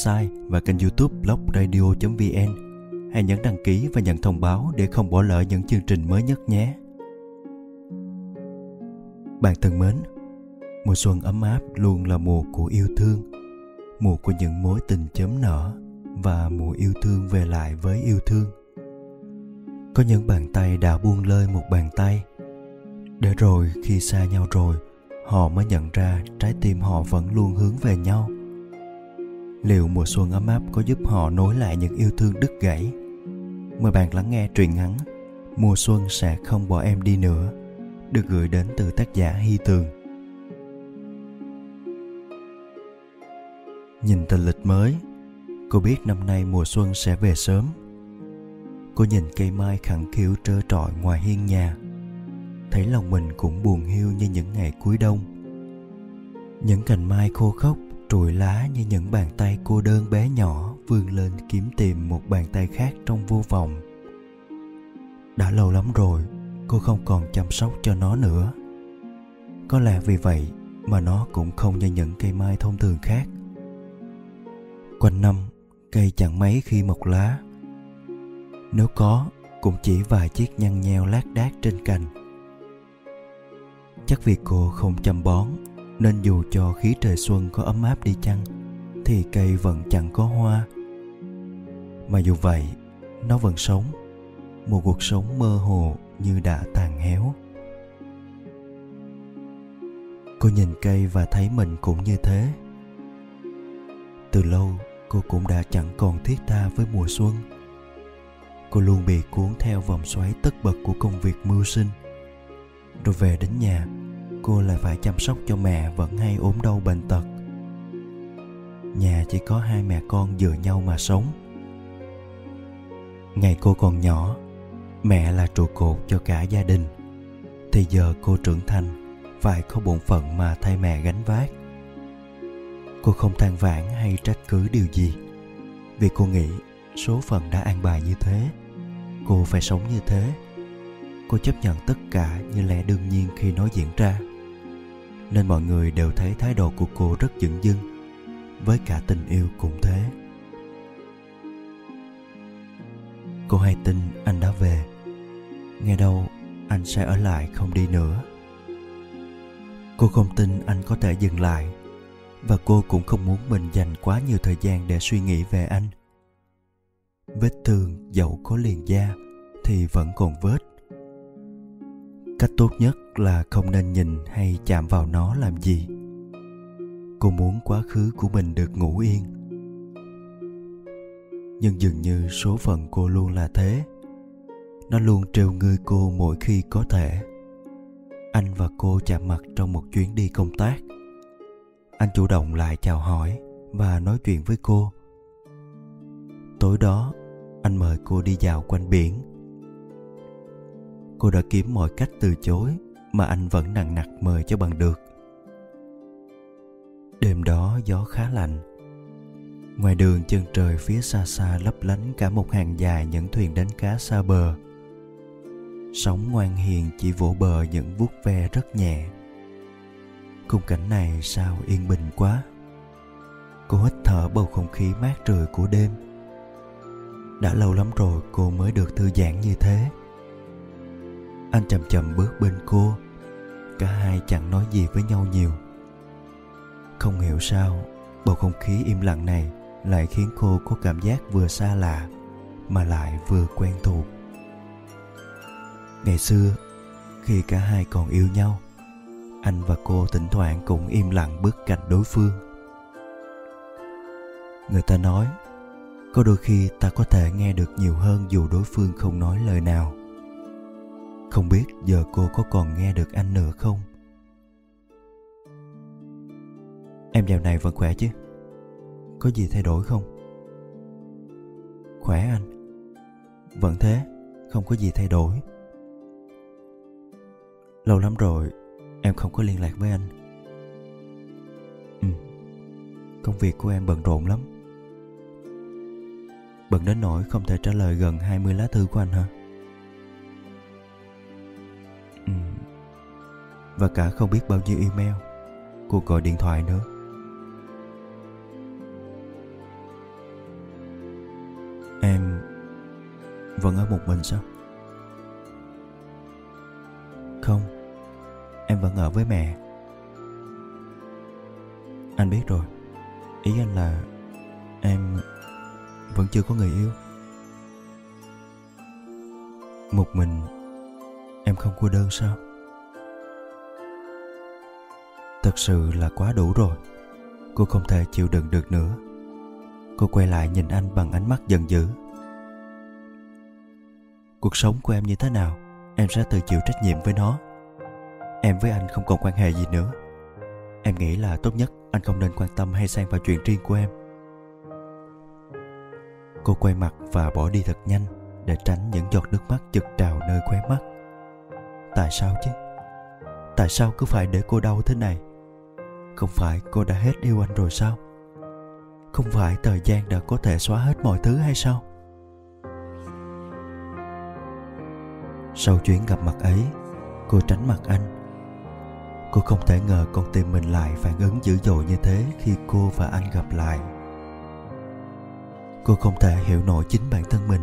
website và kênh youtube blogradio.vn. Hãy nhấn đăng ký và nhận thông báo để không bỏ lỡ những chương trình mới nhất nhé. Bạn thân mến, mùa xuân ấm áp luôn là mùa của yêu thương, mùa của những mối tình chớm nở và mùa yêu thương về lại với yêu thương. Có những bàn tay đã buông lơi một bàn tay, để rồi khi xa nhau rồi, họ mới nhận ra trái tim họ vẫn luôn hướng về nhau liệu mùa xuân ấm áp có giúp họ nối lại những yêu thương đứt gãy? Mời bạn lắng nghe truyện ngắn mùa xuân sẽ không bỏ em đi nữa, được gửi đến từ tác giả hy tường. Nhìn tình lịch mới, cô biết năm nay mùa xuân sẽ về sớm. Cô nhìn cây mai khẳng khiu trơ trọi ngoài hiên nhà, thấy lòng mình cũng buồn hiu như những ngày cuối đông. Những cành mai khô khốc trụi lá như những bàn tay cô đơn bé nhỏ vươn lên kiếm tìm một bàn tay khác trong vô vọng. Đã lâu lắm rồi, cô không còn chăm sóc cho nó nữa. Có lẽ vì vậy mà nó cũng không như những cây mai thông thường khác. Quanh năm, cây chẳng mấy khi mọc lá. Nếu có, cũng chỉ vài chiếc nhăn nheo lác đác trên cành. Chắc vì cô không chăm bón nên dù cho khí trời xuân có ấm áp đi chăng, thì cây vẫn chẳng có hoa. Mà dù vậy, nó vẫn sống, một cuộc sống mơ hồ như đã tàn héo. Cô nhìn cây và thấy mình cũng như thế. Từ lâu, cô cũng đã chẳng còn thiết tha với mùa xuân. Cô luôn bị cuốn theo vòng xoáy tất bật của công việc mưu sinh. Rồi về đến nhà cô lại phải chăm sóc cho mẹ vẫn hay ốm đau bệnh tật. Nhà chỉ có hai mẹ con dựa nhau mà sống. Ngày cô còn nhỏ, mẹ là trụ cột cho cả gia đình. Thì giờ cô trưởng thành, phải có bổn phận mà thay mẹ gánh vác. Cô không than vãn hay trách cứ điều gì. Vì cô nghĩ số phận đã an bài như thế, cô phải sống như thế. Cô chấp nhận tất cả như lẽ đương nhiên khi nó diễn ra nên mọi người đều thấy thái độ của cô rất dửng dưng, với cả tình yêu cũng thế. Cô hay tin anh đã về. Nghe đâu, anh sẽ ở lại không đi nữa. Cô không tin anh có thể dừng lại, và cô cũng không muốn mình dành quá nhiều thời gian để suy nghĩ về anh. Vết thương dẫu có liền da thì vẫn còn vết cách tốt nhất là không nên nhìn hay chạm vào nó làm gì. Cô muốn quá khứ của mình được ngủ yên. Nhưng dường như số phận cô luôn là thế. Nó luôn trêu ngươi cô mỗi khi có thể. Anh và cô chạm mặt trong một chuyến đi công tác. Anh chủ động lại chào hỏi và nói chuyện với cô. Tối đó, anh mời cô đi dạo quanh biển cô đã kiếm mọi cách từ chối mà anh vẫn nặng nặc mời cho bằng được. Đêm đó gió khá lạnh. Ngoài đường chân trời phía xa xa lấp lánh cả một hàng dài những thuyền đánh cá xa bờ. Sóng ngoan hiền chỉ vỗ bờ những vuốt ve rất nhẹ. Khung cảnh này sao yên bình quá. Cô hít thở bầu không khí mát rượi của đêm. Đã lâu lắm rồi cô mới được thư giãn như thế anh chậm chậm bước bên cô. Cả hai chẳng nói gì với nhau nhiều. Không hiểu sao, bầu không khí im lặng này lại khiến cô có cảm giác vừa xa lạ, mà lại vừa quen thuộc. Ngày xưa, khi cả hai còn yêu nhau, anh và cô thỉnh thoảng cũng im lặng bước cạnh đối phương. Người ta nói, có đôi khi ta có thể nghe được nhiều hơn dù đối phương không nói lời nào không biết giờ cô có còn nghe được anh nữa không? Em dạo này vẫn khỏe chứ? Có gì thay đổi không? Khỏe anh. Vẫn thế, không có gì thay đổi. Lâu lắm rồi, em không có liên lạc với anh. Ừ công việc của em bận rộn lắm. Bận đến nỗi không thể trả lời gần 20 lá thư của anh hả? ừ. và cả không biết bao nhiêu email, cuộc gọi điện thoại nữa. Em vẫn ở một mình sao? Không, em vẫn ở với mẹ. Anh biết rồi. Ý anh là em vẫn chưa có người yêu. Một mình em không cô đơn sao? Thật sự là quá đủ rồi. Cô không thể chịu đựng được nữa. Cô quay lại nhìn anh bằng ánh mắt giận dữ. Cuộc sống của em như thế nào? Em sẽ tự chịu trách nhiệm với nó. Em với anh không còn quan hệ gì nữa. Em nghĩ là tốt nhất anh không nên quan tâm hay xen vào chuyện riêng của em. Cô quay mặt và bỏ đi thật nhanh để tránh những giọt nước mắt chực trào nơi khóe mắt tại sao chứ? Tại sao cứ phải để cô đau thế này? Không phải cô đã hết yêu anh rồi sao? Không phải thời gian đã có thể xóa hết mọi thứ hay sao? Sau chuyến gặp mặt ấy, cô tránh mặt anh. Cô không thể ngờ con tim mình lại phản ứng dữ dội như thế khi cô và anh gặp lại. Cô không thể hiểu nổi chính bản thân mình.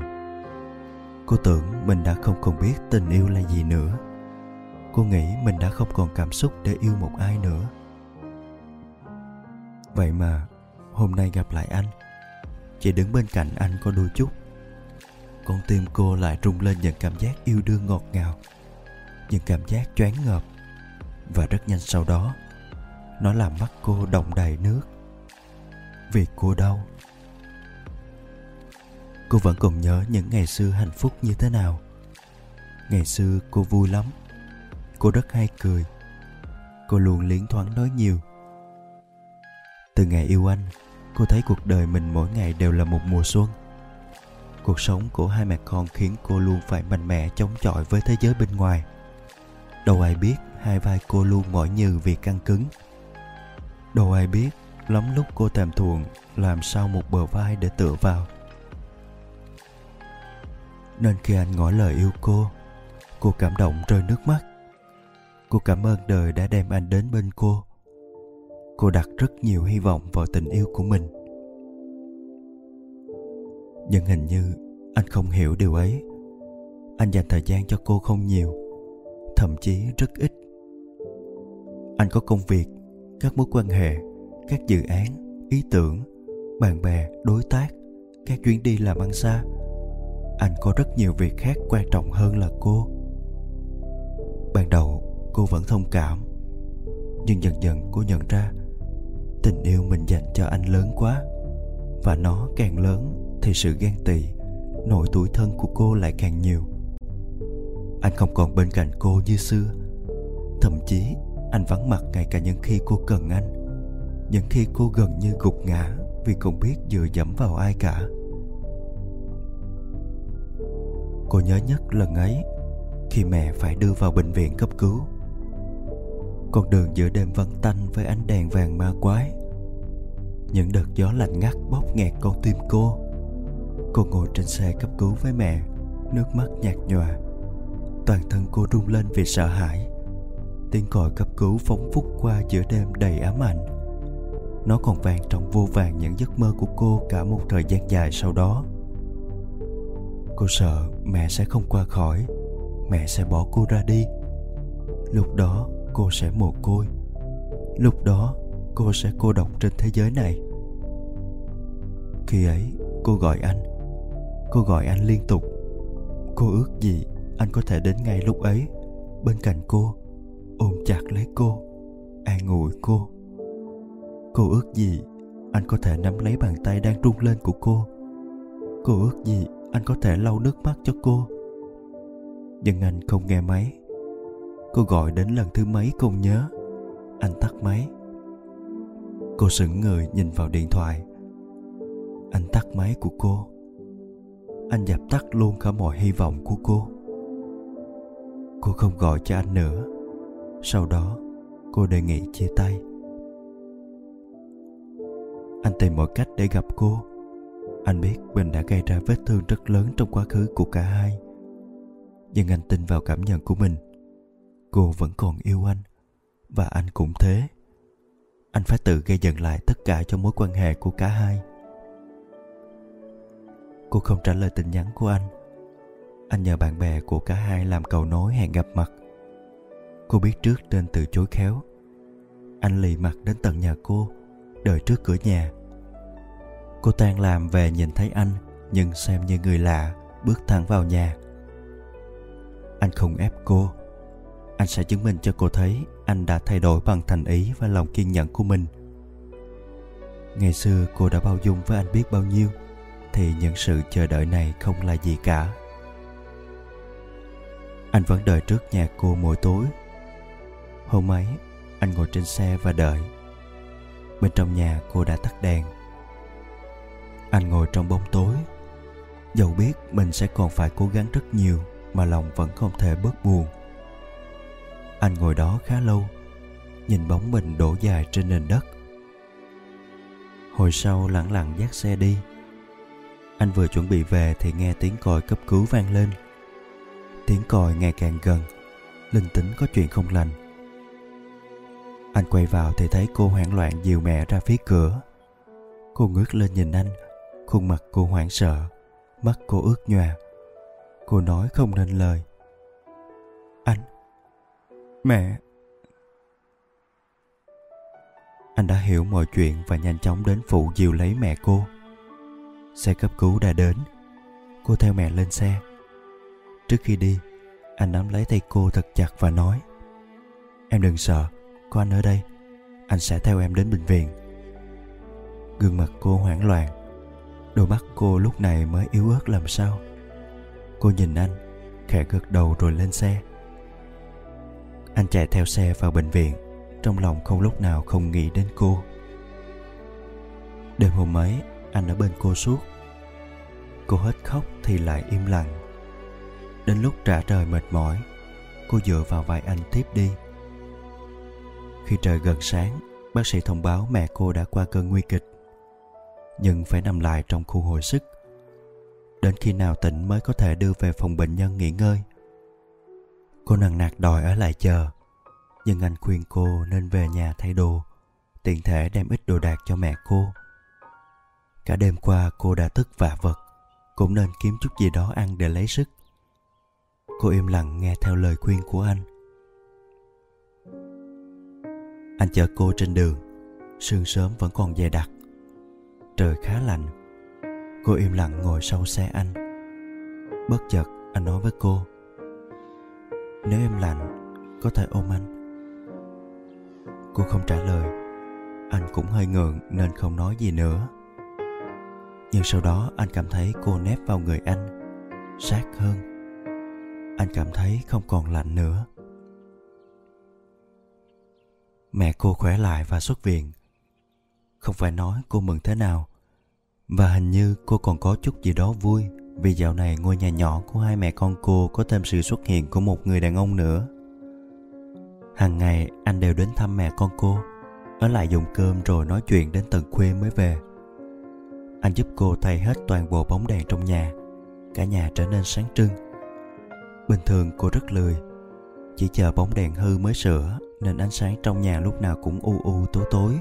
Cô tưởng mình đã không còn biết tình yêu là gì nữa cô nghĩ mình đã không còn cảm xúc để yêu một ai nữa. Vậy mà, hôm nay gặp lại anh. Chỉ đứng bên cạnh anh có đôi chút. Con tim cô lại rung lên những cảm giác yêu đương ngọt ngào, những cảm giác choáng ngợp. Và rất nhanh sau đó, nó làm mắt cô động đầy nước. Vì cô đau. Cô vẫn còn nhớ những ngày xưa hạnh phúc như thế nào. Ngày xưa cô vui lắm cô rất hay cười. Cô luôn liến thoáng nói nhiều. Từ ngày yêu anh, cô thấy cuộc đời mình mỗi ngày đều là một mùa xuân. Cuộc sống của hai mẹ con khiến cô luôn phải mạnh mẽ chống chọi với thế giới bên ngoài. Đâu ai biết hai vai cô luôn mỏi nhừ vì căng cứng. Đâu ai biết lắm lúc cô thèm thuồng, làm sao một bờ vai để tựa vào. Nên khi anh ngỏ lời yêu cô cô cảm động rơi nước mắt cô cảm ơn đời đã đem anh đến bên cô. Cô đặt rất nhiều hy vọng vào tình yêu của mình. Nhưng hình như anh không hiểu điều ấy. Anh dành thời gian cho cô không nhiều, thậm chí rất ít. Anh có công việc, các mối quan hệ, các dự án, ý tưởng, bạn bè, đối tác, các chuyến đi làm ăn xa. Anh có rất nhiều việc khác quan trọng hơn là cô. Ban đầu cô vẫn thông cảm. Nhưng dần dần cô nhận ra, tình yêu mình dành cho anh lớn quá. Và nó càng lớn thì sự ghen tị, nỗi tuổi thân của cô lại càng nhiều. Anh không còn bên cạnh cô như xưa. Thậm chí, anh vắng mặt ngay cả những khi cô cần anh. Những khi cô gần như gục ngã vì không biết dựa dẫm vào ai cả. Cô nhớ nhất lần ấy khi mẹ phải đưa vào bệnh viện cấp cứu con đường giữa đêm vắng tanh với ánh đèn vàng ma quái. Những đợt gió lạnh ngắt bóp nghẹt con tim cô. Cô ngồi trên xe cấp cứu với mẹ, nước mắt nhạt nhòa. Toàn thân cô run lên vì sợ hãi. Tiếng còi cấp cứu phóng phúc qua giữa đêm đầy ám ảnh. Nó còn vang trong vô vàng những giấc mơ của cô cả một thời gian dài sau đó. Cô sợ mẹ sẽ không qua khỏi, mẹ sẽ bỏ cô ra đi. Lúc đó cô sẽ mồ côi. Lúc đó, cô sẽ cô độc trên thế giới này. Khi ấy, cô gọi anh. Cô gọi anh liên tục. Cô ước gì anh có thể đến ngay lúc ấy. Bên cạnh cô, ôm chặt lấy cô e an ủi cô. Cô ước gì anh có thể nắm lấy bàn tay đang run lên của cô. Cô ước gì anh có thể lau nước mắt cho cô. Nhưng anh không nghe máy cô gọi đến lần thứ mấy không nhớ? Anh tắt máy. Cô sững người nhìn vào điện thoại. Anh tắt máy của cô. Anh dập tắt luôn cả mọi hy vọng của cô. Cô không gọi cho anh nữa. Sau đó, cô đề nghị chia tay. Anh tìm mọi cách để gặp cô. Anh biết mình đã gây ra vết thương rất lớn trong quá khứ của cả hai. Nhưng anh tin vào cảm nhận của mình cô vẫn còn yêu anh, và anh cũng thế. Anh phải tự gây dựng lại tất cả cho mối quan hệ của cả hai. Cô không trả lời tin nhắn của anh. Anh nhờ bạn bè của cả hai làm cầu nối hẹn gặp mặt. Cô biết trước nên từ chối khéo. Anh lì mặt đến tận nhà cô, đợi trước cửa nhà. Cô tan làm về nhìn thấy anh, nhưng xem như người lạ, bước thẳng vào nhà. Anh không ép cô anh sẽ chứng minh cho cô thấy anh đã thay đổi bằng thành ý và lòng kiên nhẫn của mình. Ngày xưa cô đã bao dung với anh biết bao nhiêu, thì những sự chờ đợi này không là gì cả. Anh vẫn đợi trước nhà cô mỗi tối. Hôm ấy, anh ngồi trên xe và đợi. Bên trong nhà cô đã tắt đèn. Anh ngồi trong bóng tối. Dẫu biết mình sẽ còn phải cố gắng rất nhiều mà lòng vẫn không thể bớt buồn anh ngồi đó khá lâu, nhìn bóng mình đổ dài trên nền đất. Hồi sau lẳng lặng dắt xe đi. Anh vừa chuẩn bị về thì nghe tiếng còi cấp cứu vang lên. Tiếng còi ngày càng gần, linh tính có chuyện không lành. Anh quay vào thì thấy cô hoảng loạn dìu mẹ ra phía cửa. Cô ngước lên nhìn anh, khuôn mặt cô hoảng sợ, mắt cô ướt nhòa. Cô nói không nên lời mẹ, anh đã hiểu mọi chuyện và nhanh chóng đến phụ dìu lấy mẹ cô. Xe cấp cứu đã đến. Cô theo mẹ lên xe. Trước khi đi, anh nắm lấy tay cô thật chặt và nói, em đừng sợ, có anh ở đây. Anh sẽ theo em đến bệnh viện. Gương mặt cô hoảng loạn. Đôi mắt cô lúc này mới yếu ớt làm sao. Cô nhìn anh, khẽ gật đầu rồi lên xe anh chạy theo xe vào bệnh viện. Trong lòng không lúc nào không nghĩ đến cô. Đêm hôm ấy, anh ở bên cô suốt. Cô hết khóc thì lại im lặng. Đến lúc trả trời mệt mỏi, cô dựa vào vai anh tiếp đi. Khi trời gần sáng, bác sĩ thông báo mẹ cô đã qua cơn nguy kịch. Nhưng phải nằm lại trong khu hồi sức. Đến khi nào tỉnh mới có thể đưa về phòng bệnh nhân nghỉ ngơi? Cô nằng nặc đòi ở lại chờ. Nhưng anh khuyên cô nên về nhà thay đồ, tiện thể đem ít đồ đạc cho mẹ cô. Cả đêm qua cô đã thức vạ vật, cũng nên kiếm chút gì đó ăn để lấy sức. Cô im lặng nghe theo lời khuyên của anh. Anh chở cô trên đường, sương sớm vẫn còn dày đặc. Trời khá lạnh. Cô im lặng ngồi sau xe anh. Bất chợt anh nói với cô nếu em lạnh có thể ôm anh. Cô không trả lời. Anh cũng hơi ngượng, nên không nói gì nữa. Nhưng sau đó, anh cảm thấy cô nép vào người anh, sát hơn. Anh cảm thấy không còn lạnh nữa. Mẹ cô khỏe lại và xuất viện. Không phải nói cô mừng thế nào, và hình như cô còn có chút gì đó vui vì dạo này ngôi nhà nhỏ của hai mẹ con cô có thêm sự xuất hiện của một người đàn ông nữa. Hàng ngày, anh đều đến thăm mẹ con cô. Ở lại dùng cơm rồi nói chuyện đến tận khuya mới về. Anh giúp cô thay hết toàn bộ bóng đèn trong nhà. Cả nhà trở nên sáng trưng. Bình thường cô rất lười. Chỉ chờ bóng đèn hư mới sửa, nên ánh sáng trong nhà lúc nào cũng u u tối tối.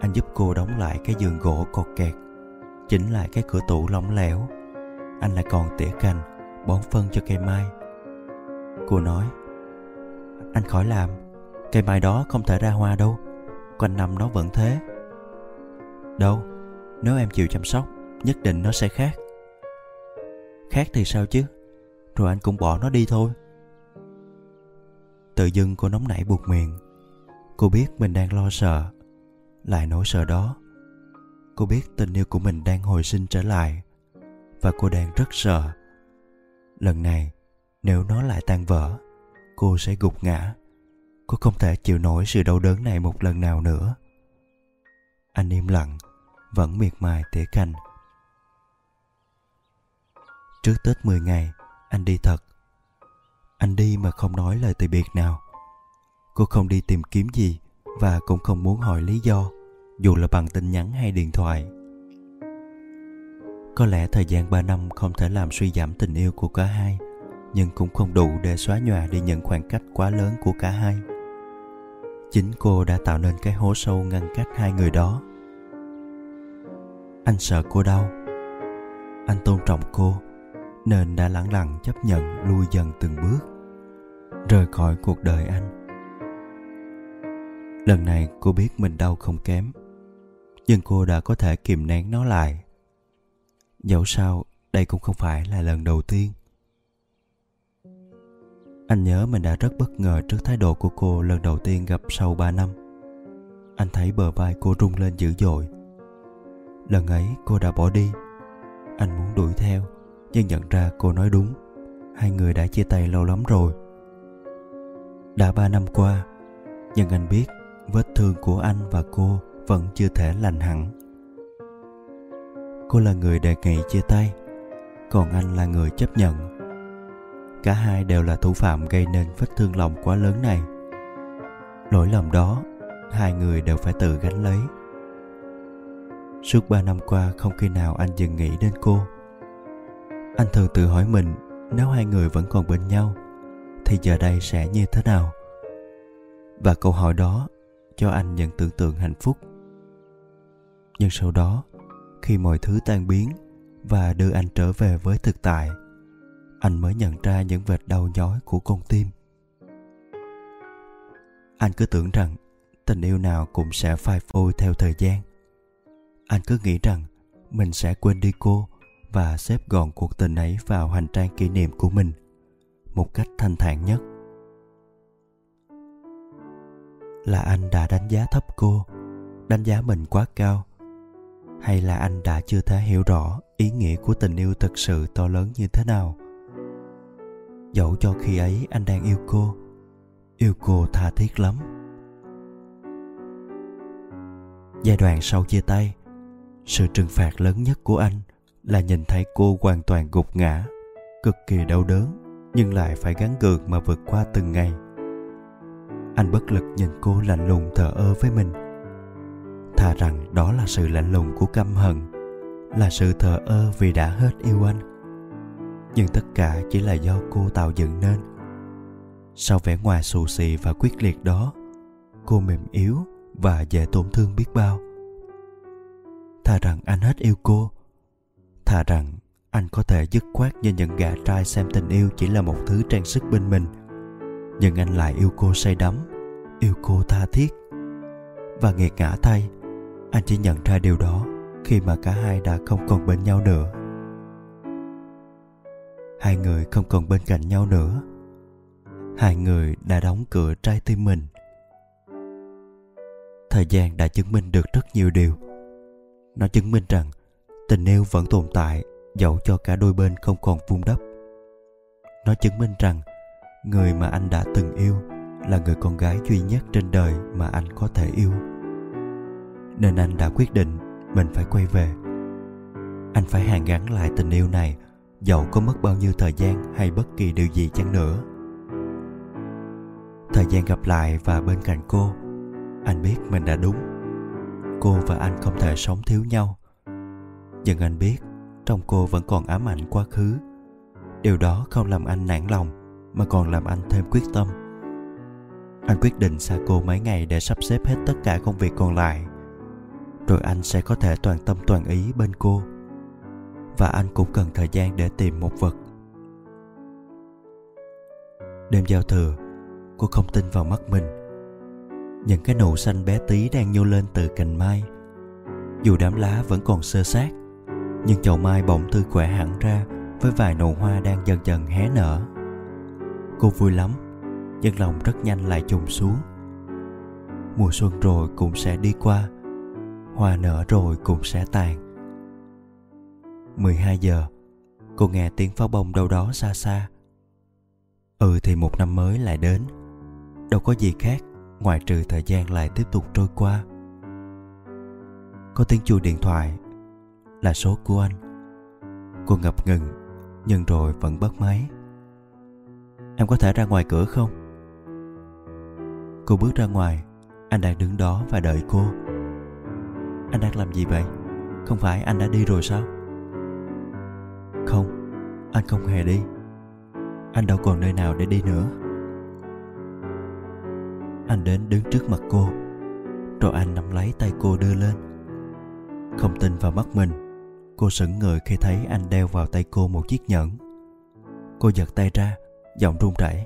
Anh giúp cô đóng lại cái giường gỗ cột kẹt chỉnh lại cái cửa tủ lỏng lẻo. Anh lại còn tỉa cành, bón phân cho cây mai. Cô nói, anh khỏi làm, cây mai đó không thể ra hoa đâu, quanh năm nó vẫn thế. Đâu, nếu em chịu chăm sóc, nhất định nó sẽ khác. Khác thì sao chứ? Rồi anh cũng bỏ nó đi thôi. Tự dưng cô nóng nảy buộc miệng. Cô biết mình đang lo sợ. Lại nỗi sợ đó cô biết tình yêu của mình đang hồi sinh trở lại. Và cô đang rất sợ. Lần này, nếu nó lại tan vỡ, cô sẽ gục ngã. Cô không thể chịu nổi sự đau đớn này một lần nào nữa. Anh im lặng, vẫn miệt mài tỉa cành trước tết 10 ngày, anh đi thật. Anh đi mà không nói lời từ biệt nào. Cô không đi tìm kiếm gì và cũng không muốn hỏi lý do dù là bằng tin nhắn hay điện thoại. Có lẽ thời gian 3 năm không thể làm suy giảm tình yêu của cả hai, nhưng cũng không đủ để xóa nhòa đi những khoảng cách quá lớn của cả hai. Chính cô đã tạo nên cái hố sâu ngăn cách hai người đó. Anh sợ cô đau. Anh tôn trọng cô, nên đã lẳng lặng chấp nhận lui dần từng bước, rời khỏi cuộc đời anh. Lần này cô biết mình đau không kém nhưng cô đã có thể kìm nén nó lại dẫu sao đây cũng không phải là lần đầu tiên anh nhớ mình đã rất bất ngờ trước thái độ của cô lần đầu tiên gặp sau 3 năm. Anh thấy bờ vai cô rung lên dữ dội. Lần ấy cô đã bỏ đi. Anh muốn đuổi theo, nhưng nhận ra cô nói đúng. Hai người đã chia tay lâu lắm rồi. Đã 3 năm qua, nhưng anh biết vết thương của anh và cô vẫn chưa thể lành hẳn. Cô là người đề nghị chia tay, còn anh là người chấp nhận. Cả hai đều là thủ phạm gây nên vết thương lòng quá lớn này. Lỗi lầm đó hai người đều phải tự gánh lấy. Suốt ba năm qua không khi nào anh dừng nghĩ đến cô. Anh thường tự hỏi mình nếu hai người vẫn còn bên nhau thì giờ đây sẽ như thế nào? Và câu hỏi đó cho anh những tưởng tượng hạnh phúc nhưng sau đó, khi mọi thứ tan biến và đưa anh trở về với thực tại, anh mới nhận ra những vệt đau nhói của con tim. Anh cứ tưởng rằng tình yêu nào cũng sẽ phai phôi theo thời gian. Anh cứ nghĩ rằng mình sẽ quên đi cô và xếp gọn cuộc tình ấy vào hành trang kỷ niệm của mình một cách thanh thản nhất. Là anh đã đánh giá thấp cô, đánh giá mình quá cao hay là anh đã chưa thể hiểu rõ ý nghĩa của tình yêu thật sự to lớn như thế nào? Dẫu cho khi ấy anh đang yêu cô yêu cô tha thiết lắm. Giai đoạn sau chia tay, sự trừng phạt lớn nhất của anh là nhìn thấy cô hoàn toàn gục ngã, cực kỳ đau đớn, nhưng lại phải gắn gượng mà vượt qua từng ngày. Anh bất lực nhìn cô lạnh lùng thờ ơ với mình thà rằng đó là sự lạnh lùng của căm hận, là sự thờ ơ vì đã hết yêu anh. Nhưng tất cả chỉ là do cô tạo dựng nên. Sau vẻ ngoài xù xì và quyết liệt đó, cô mềm yếu và dễ tổn thương biết bao. Thà rằng anh hết yêu cô, thà rằng anh có thể dứt khoát như những gã trai xem tình yêu chỉ là một thứ trang sức bên mình. Nhưng anh lại yêu cô say đắm, yêu cô tha thiết và nghiệt ngã thay anh chỉ nhận ra điều đó khi mà cả hai đã không còn bên nhau nữa. Hai người không còn bên cạnh nhau nữa. Hai người đã đóng cửa trái tim mình. Thời gian đã chứng minh được rất nhiều điều. Nó chứng minh rằng tình yêu vẫn tồn tại, dẫu cho cả đôi bên không còn vun đắp. Nó chứng minh rằng người mà anh đã từng yêu là người con gái duy nhất trên đời mà anh có thể yêu nên anh đã quyết định mình phải quay về. Anh phải hàn gắn lại tình yêu này, dẫu có mất bao nhiêu thời gian hay bất kỳ điều gì chăng nữa. Thời gian gặp lại và bên cạnh cô, anh biết mình đã đúng. Cô và anh không thể sống thiếu nhau. Nhưng anh biết trong cô vẫn còn ám ảnh quá khứ. Điều đó không làm anh nản lòng, mà còn làm anh thêm quyết tâm. Anh quyết định xa cô mấy ngày để sắp xếp hết tất cả công việc còn lại rồi anh sẽ có thể toàn tâm toàn ý bên cô. Và anh cũng cần thời gian để tìm một vật. Đêm giao thừa, cô không tin vào mắt mình. Những cái nụ xanh bé tí đang nhô lên từ cành mai. Dù đám lá vẫn còn sơ sát, nhưng chậu mai bỗng tươi khỏe hẳn ra với vài nụ hoa đang dần dần hé nở. Cô vui lắm, nhưng lòng rất nhanh lại trùng xuống. Mùa xuân rồi cũng sẽ đi qua hoa nở rồi cũng sẽ tàn. 12 giờ, Cô nghe tiếng pháo bông đâu đó xa xa. Ừ thì một năm mới lại đến. Đâu có gì khác, Ngoại trừ thời gian lại tiếp tục trôi qua. Có tiếng chuông điện thoại, Là số của anh. Cô ngập ngừng, Nhưng rồi vẫn bắt máy. Em có thể ra ngoài cửa không? Cô bước ra ngoài, Anh đang đứng đó và đợi cô. Anh đang làm gì vậy? Không phải anh đã đi rồi sao? Không, anh không hề đi Anh đâu còn nơi nào để đi nữa Anh đến đứng trước mặt cô Rồi anh nắm lấy tay cô đưa lên Không tin vào mắt mình Cô sững người khi thấy anh đeo vào tay cô một chiếc nhẫn Cô giật tay ra, giọng run rẩy.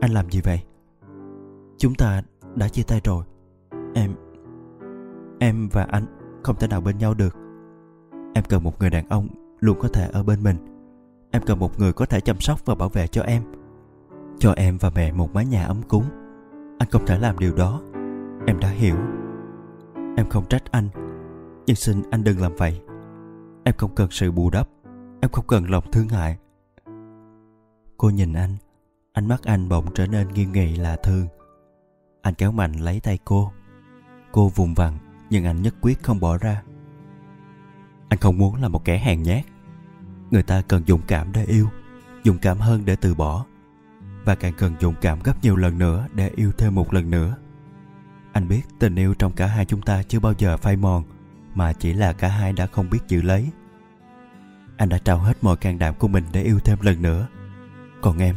Anh làm gì vậy? Chúng ta đã chia tay rồi. Em... Em và anh không thể nào bên nhau được. Em cần một người đàn ông luôn có thể ở bên mình. Em cần một người có thể chăm sóc và bảo vệ cho em. Cho em và mẹ một mái nhà ấm cúng. Anh không thể làm điều đó. Em đã hiểu. Em không trách anh. Nhưng xin anh đừng làm vậy. Em không cần sự bù đắp. Em không cần lòng thương hại. Cô nhìn anh. Ánh mắt anh bỗng trở nên nghiêng nghị lạ thường. Anh kéo mạnh lấy tay cô. Cô vùng vằng nhưng anh nhất quyết không bỏ ra. Anh không muốn là một kẻ hèn nhát. Người ta cần dũng cảm để yêu, dũng cảm hơn để từ bỏ và càng cần dũng cảm gấp nhiều lần nữa để yêu thêm một lần nữa. Anh biết tình yêu trong cả hai chúng ta chưa bao giờ phai mòn mà chỉ là cả hai đã không biết giữ lấy. Anh đã trao hết mọi can đảm của mình để yêu thêm lần nữa. Còn em,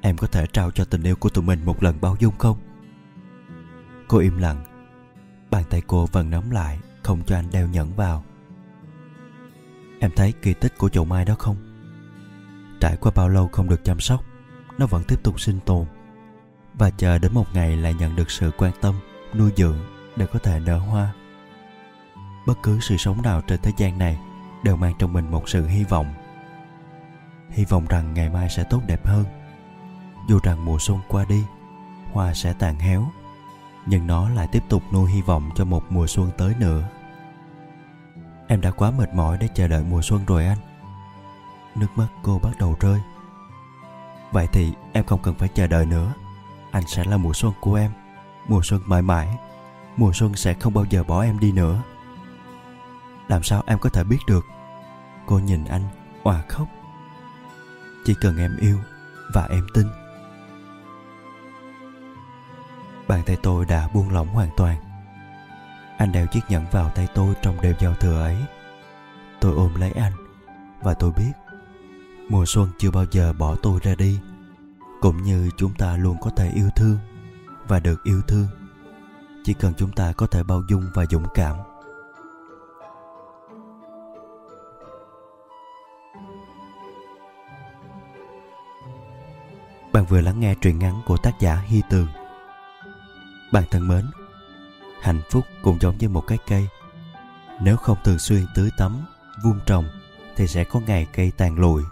em có thể trao cho tình yêu của tụi mình một lần bao dung không? Cô im lặng. Bàn tay cô vẫn nắm lại, không cho anh đeo nhẫn vào. Em thấy kỳ tích của chậu mai đó không? Trải qua bao lâu không được chăm sóc, nó vẫn tiếp tục sinh tồn và chờ đến một ngày lại nhận được sự quan tâm, nuôi dưỡng để có thể nở hoa. Bất cứ sự sống nào trên thế gian này đều mang trong mình một sự hy vọng. Hy vọng rằng ngày mai sẽ tốt đẹp hơn. Dù rằng mùa xuân qua đi, hoa sẽ tàn héo, nhưng nó lại tiếp tục nuôi hy vọng cho một mùa xuân tới nữa. Em đã quá mệt mỏi để chờ đợi mùa xuân rồi anh. Nước mắt cô bắt đầu rơi. Vậy thì em không cần phải chờ đợi nữa. Anh sẽ là mùa xuân của em. Mùa xuân mãi mãi. Mùa xuân sẽ không bao giờ bỏ em đi nữa. Làm sao em có thể biết được? Cô nhìn anh, òa khóc. Chỉ cần em yêu và em tin. Bàn tay tôi đã buông lỏng hoàn toàn. Anh đeo chiếc nhẫn vào tay tôi trong đêm giao thừa ấy. Tôi ôm lấy anh, và tôi biết, mùa xuân chưa bao giờ bỏ tôi ra đi. Cũng như chúng ta luôn có thể yêu thương, và được yêu thương. Chỉ cần chúng ta có thể bao dung và dũng cảm. Bạn vừa lắng nghe truyện ngắn của tác giả hy tường bạn thân mến, hạnh phúc cũng giống như một cái cây. Nếu không thường xuyên tưới tắm, vuông trồng, thì sẽ có ngày cây tàn lụi.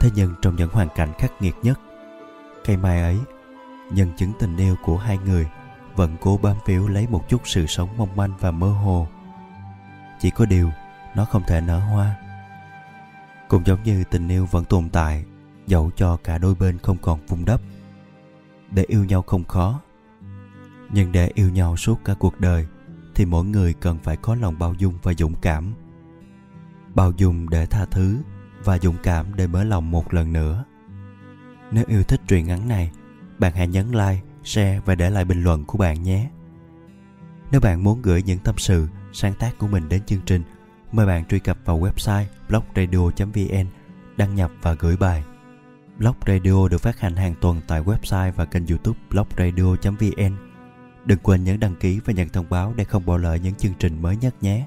Thế nhưng trong những hoàn cảnh khắc nghiệt nhất, cây mai ấy, nhân chứng tình yêu của hai người, vẫn cố bám phiếu lấy một chút sự sống mong manh và mơ hồ. Chỉ có điều, nó không thể nở hoa. Cũng giống như tình yêu vẫn tồn tại, dẫu cho cả đôi bên không còn vùng đắp. Để yêu nhau không khó nhưng để yêu nhau suốt cả cuộc đời, thì mỗi người cần phải có lòng bao dung và dũng cảm. Bao dung để tha thứ và dũng cảm để mở lòng một lần nữa. Nếu yêu thích truyện ngắn này, bạn hãy nhấn like, share và để lại bình luận của bạn nhé. Nếu bạn muốn gửi những tâm sự, sáng tác của mình đến chương trình, mời bạn truy cập vào website blogradio.vn đăng nhập và gửi bài. Blog Radio được phát hành hàng tuần tại website và kênh youtube blogradio.vn Đừng quên nhấn đăng ký và nhận thông báo để không bỏ lỡ những chương trình mới nhất nhé.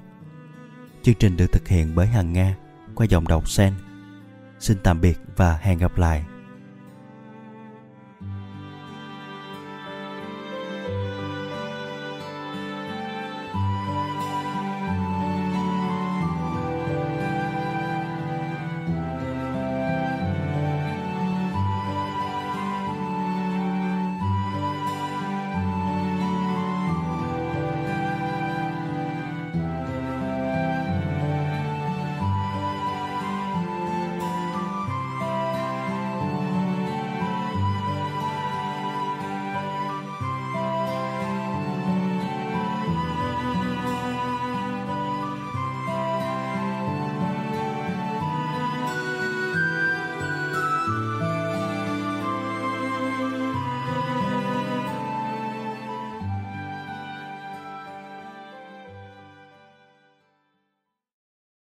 Chương trình được thực hiện bởi Hằng Nga qua giọng đọc Sen. Xin tạm biệt và hẹn gặp lại.